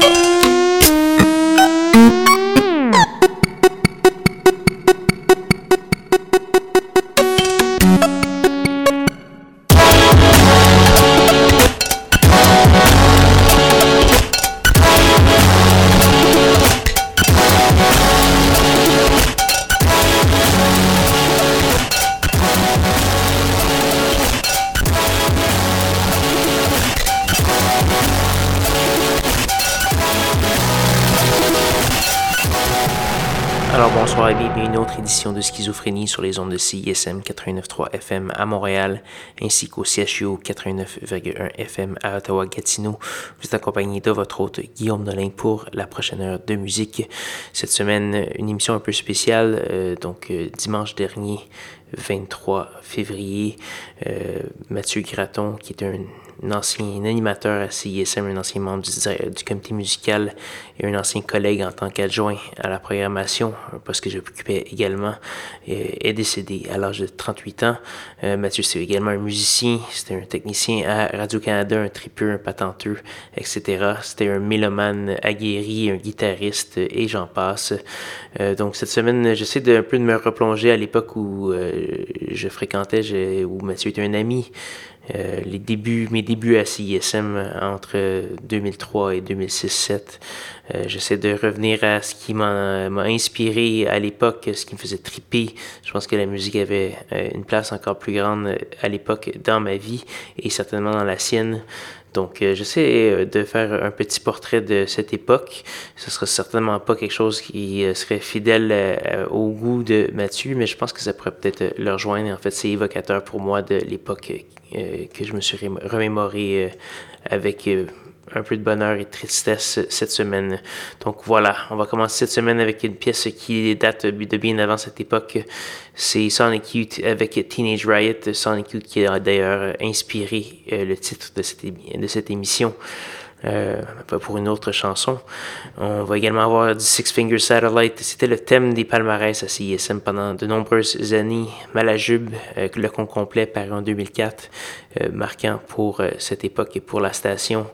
de sur les ondes de CISM 89.3 FM à Montréal ainsi qu'au CHU 89.1 FM à Ottawa-Gatineau. Vous êtes accompagné de votre hôte Guillaume Nolin pour la prochaine heure de musique. Cette semaine, une émission un peu spéciale. Euh, donc, euh, dimanche dernier, 23 février, euh, Mathieu Graton, qui est un ancien animateur à CISM, un ancien membre du, comité musical et un ancien collègue en tant qu'adjoint à la programmation, poste que j'occupais également, est décédé à l'âge de 38 ans. Euh, Mathieu, c'est également un musicien, c'était un technicien à Radio-Canada, un tripeux, un patenteux, etc. C'était un mélomane aguerri, un guitariste et j'en passe. Euh, donc cette semaine, j'essaie de, un peu de me replonger à l'époque où euh, je fréquentais, où Mathieu était un ami. Euh, les débuts, mes débuts à CISM entre 2003 et 2006-7. Euh, j'essaie de revenir à ce qui m'a inspiré à l'époque, ce qui me faisait triper. Je pense que la musique avait euh, une place encore plus grande à l'époque dans ma vie et certainement dans la sienne. Donc, euh, j'essaie euh, de faire un petit portrait de cette époque. Ce sera certainement pas quelque chose qui euh, serait fidèle au goût de Mathieu, mais je pense que ça pourrait peut-être le rejoindre. En fait, c'est évocateur pour moi de l'époque que je me suis remémoré avec un peu de bonheur et de tristesse cette semaine. Donc voilà, on va commencer cette semaine avec une pièce qui date de bien avant cette époque. C'est Sonic Youth avec Teenage Riot. Sonic Youth qui a d'ailleurs inspiré euh, le titre de cette, émission. Euh, pour une autre chanson. On va également avoir du Six Finger Satellite. C'était le thème des palmarès à CISM pendant de nombreuses années. Malajube, euh, le con complet paru en 2004, euh, marquant pour cette époque et pour la station.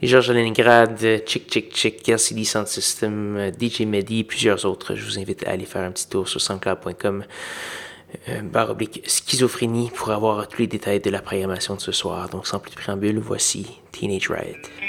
Georges Leningrad, Chick Chick Chick, LCD Sound System, DJ Medi et plusieurs autres. Je vous invite à aller faire un petit tour sur soundcloud.com. Euh, barre oblique schizophrénie pour avoir tous les détails de la programmation de ce soir. Donc sans plus de préambule, voici Teenage Riot.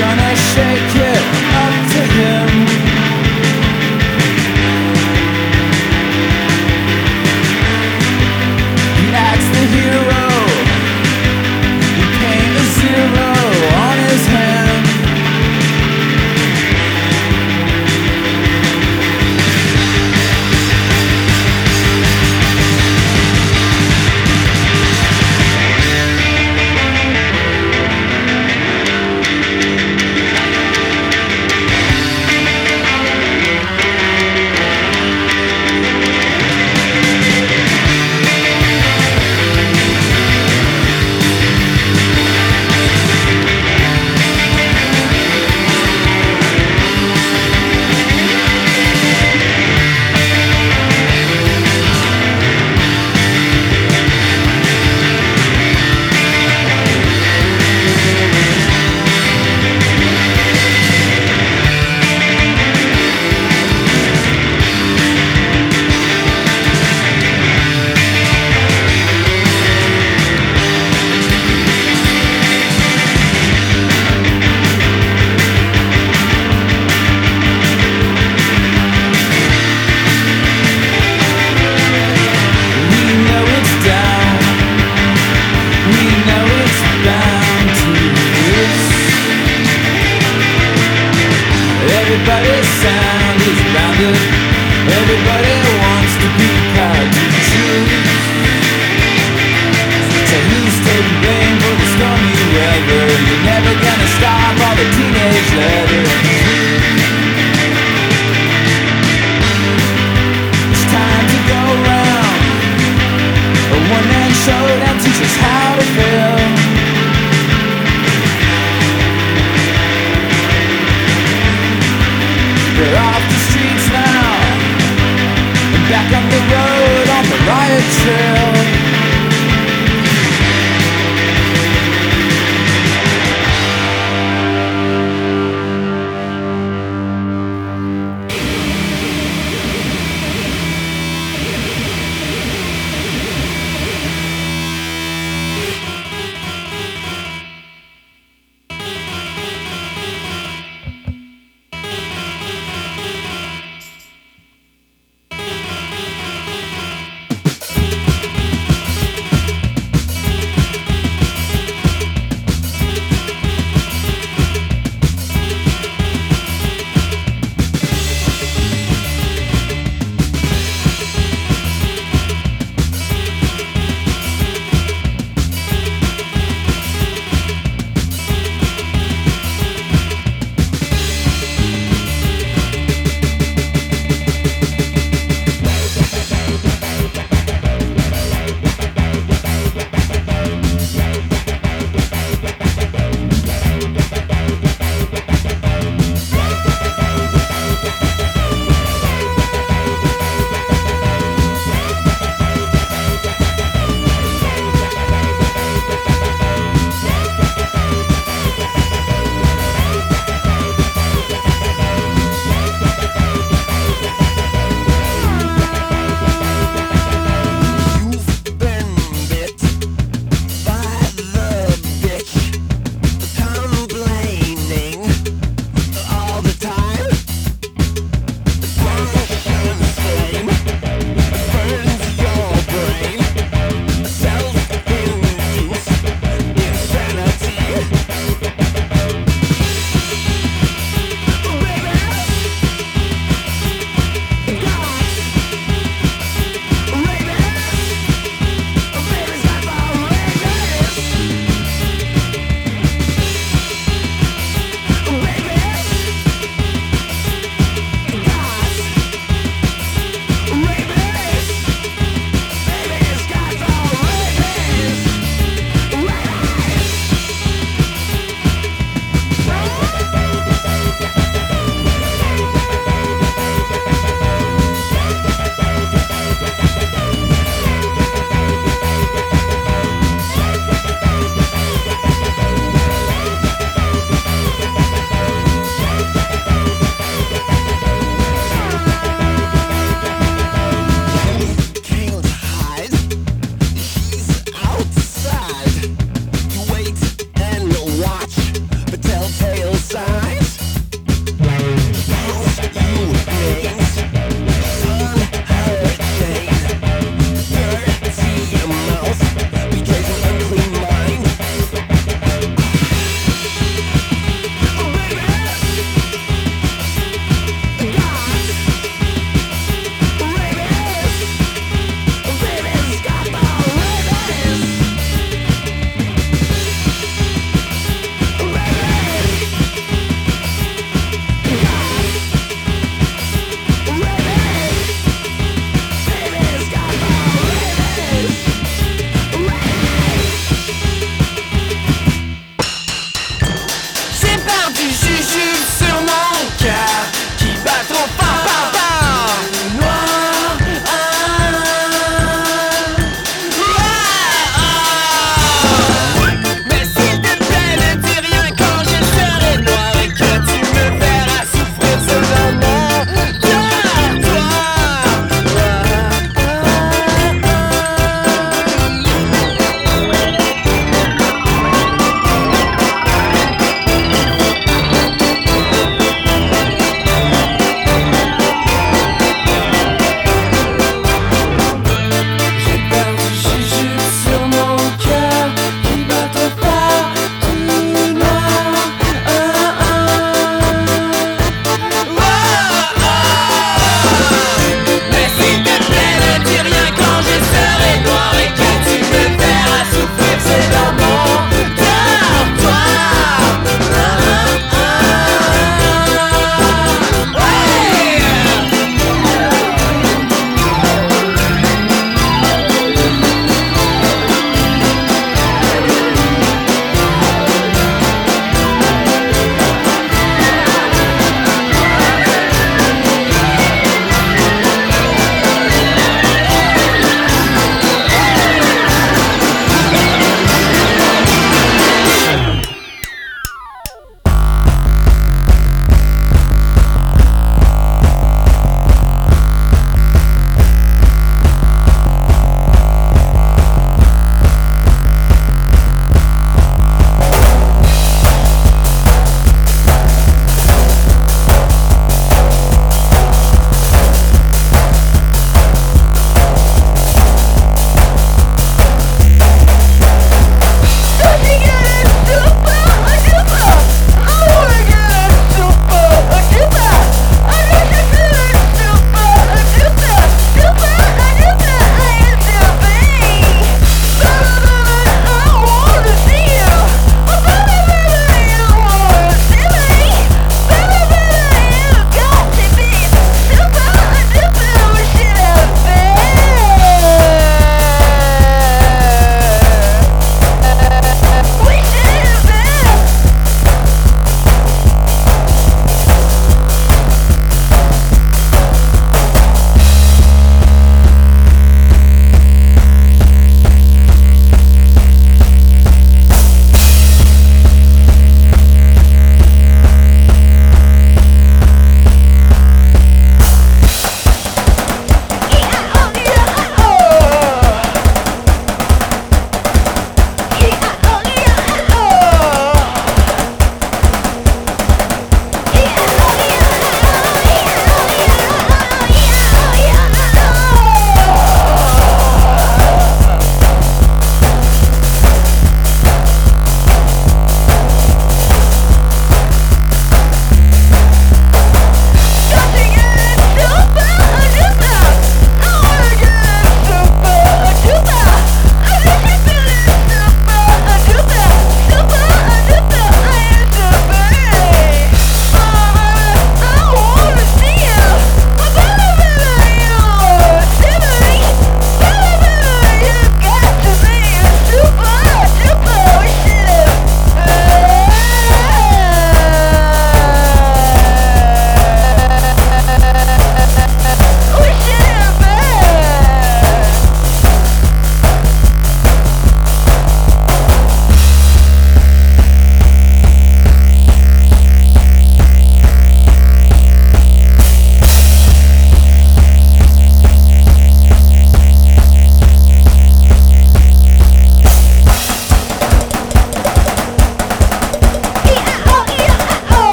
Gonna shake it up to him.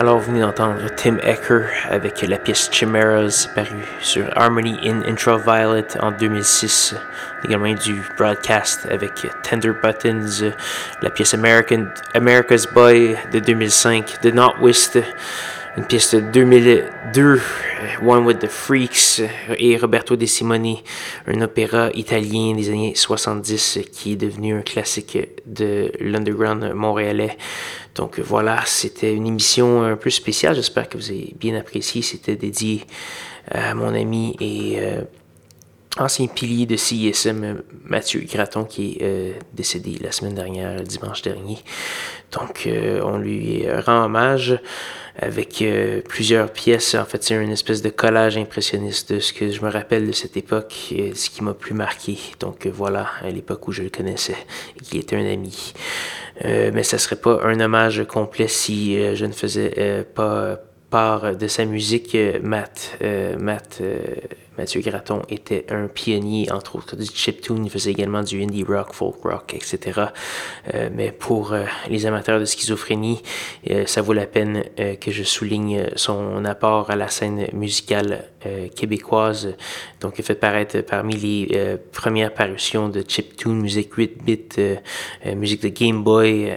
Alors, vous venez d'entendre Tim Ecker avec la pièce Chimeras parue sur Harmony in Intraviolet en 2006. Également du broadcast avec Tender Buttons, la pièce American, America's Boy de 2005, The Wist une pièce de 2002, One with the Freaks et Roberto De Simoni, un opéra italien des années 70 qui est devenu un classique de l'underground montréalais. Donc voilà, c'était une émission un peu spéciale, j'espère que vous avez bien apprécié, c'était dédié à mon ami et euh, ancien pilier de CISM, Mathieu Graton, qui est euh, décédé la semaine dernière, dimanche dernier. Donc, euh, on lui rend hommage avec euh, plusieurs pièces. En fait, c'est une espèce de collage impressionniste de ce que je me rappelle de cette époque, et ce qui m'a plus marqué. Donc voilà, à l'époque où je le connaissais et qui était un ami. Mais ça serait pas un hommage complet si je ne faisais pas part de sa musique. Matt, Matt Mathieu Graton était un pionnier, entre autres, du chiptune. Il faisait également du indie rock, folk rock, etc. Euh, mais pour euh, les amateurs de schizophrénie, euh, ça vaut la peine que je souligne son apport à la scène musicale québécoise. Donc, il fait paraître parmi les premières parutions de chiptune, musique 8-bit, musique de Game Boy.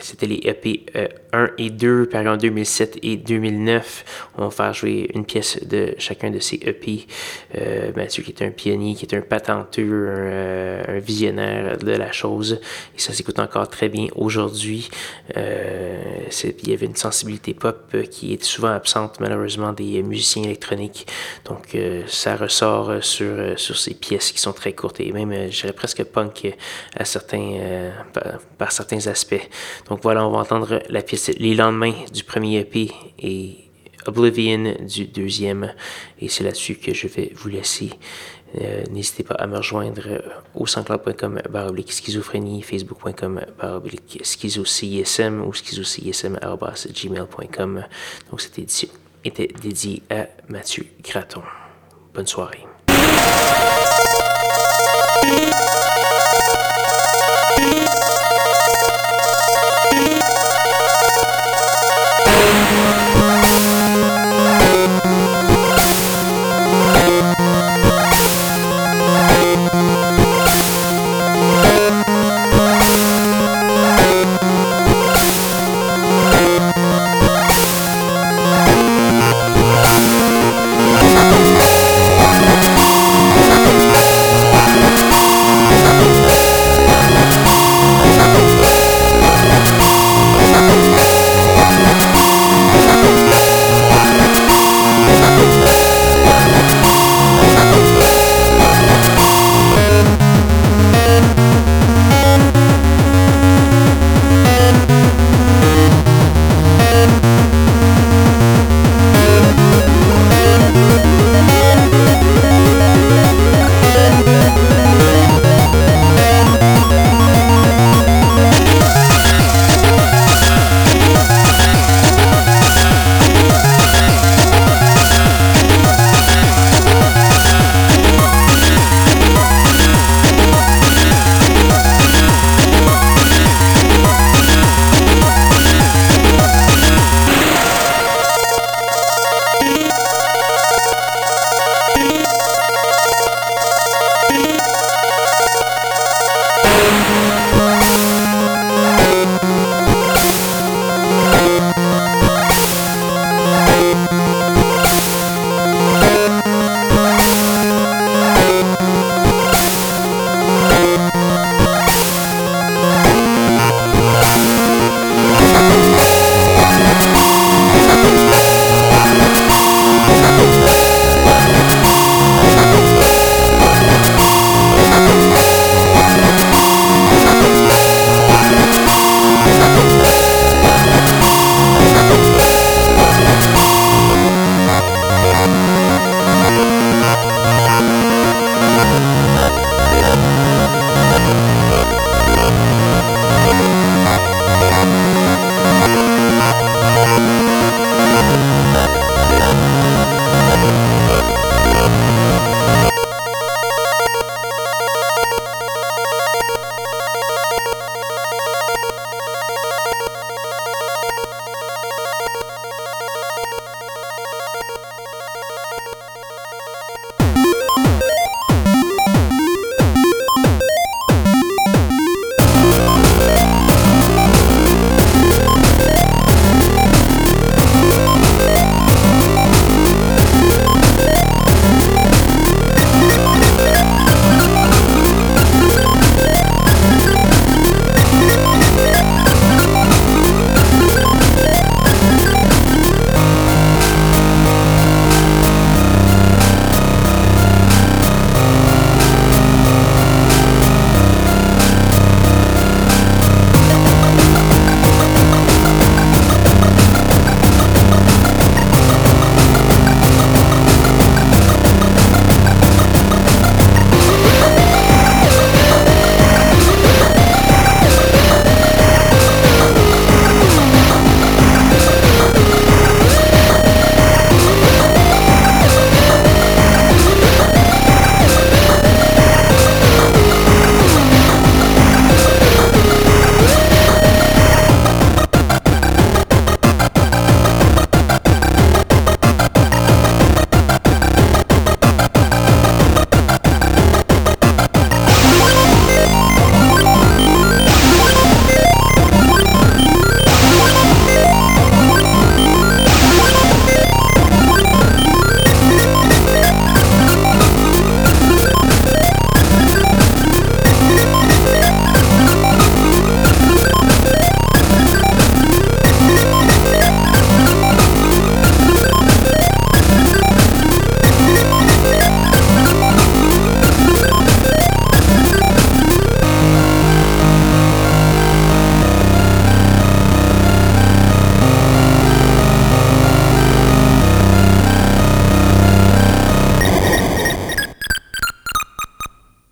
C'était les EP 1 et 2, paru en 2007 et 2009. On va faire jouer une pièce de chacun de ces EP. Euh, Mathieu qui est un pionnier, qui est un patenteux, un, euh, visionnaire de la chose. Et ça s'écoute encore très bien aujourd'hui. Euh, il y avait une sensibilité pop qui est souvent absente malheureusement des musiciens électroniques. Donc ça ressort sur, sur ces pièces qui sont très courtes et même, je dirais presque punk à certains, par, par certains aspects. Donc voilà, on va entendre la pièce Les lendemains du premier EP et Oblivion du deuxième. Et c'est là-dessus que je vais vous laisser. Euh, n'hésitez pas à me rejoindre au sanscloud.com baroblique schizophrénie, facebook.com baroblique schizocism ou schizocism.gmail.com. Donc cette édition était dédiée à Mathieu Graton. Bonne soirée.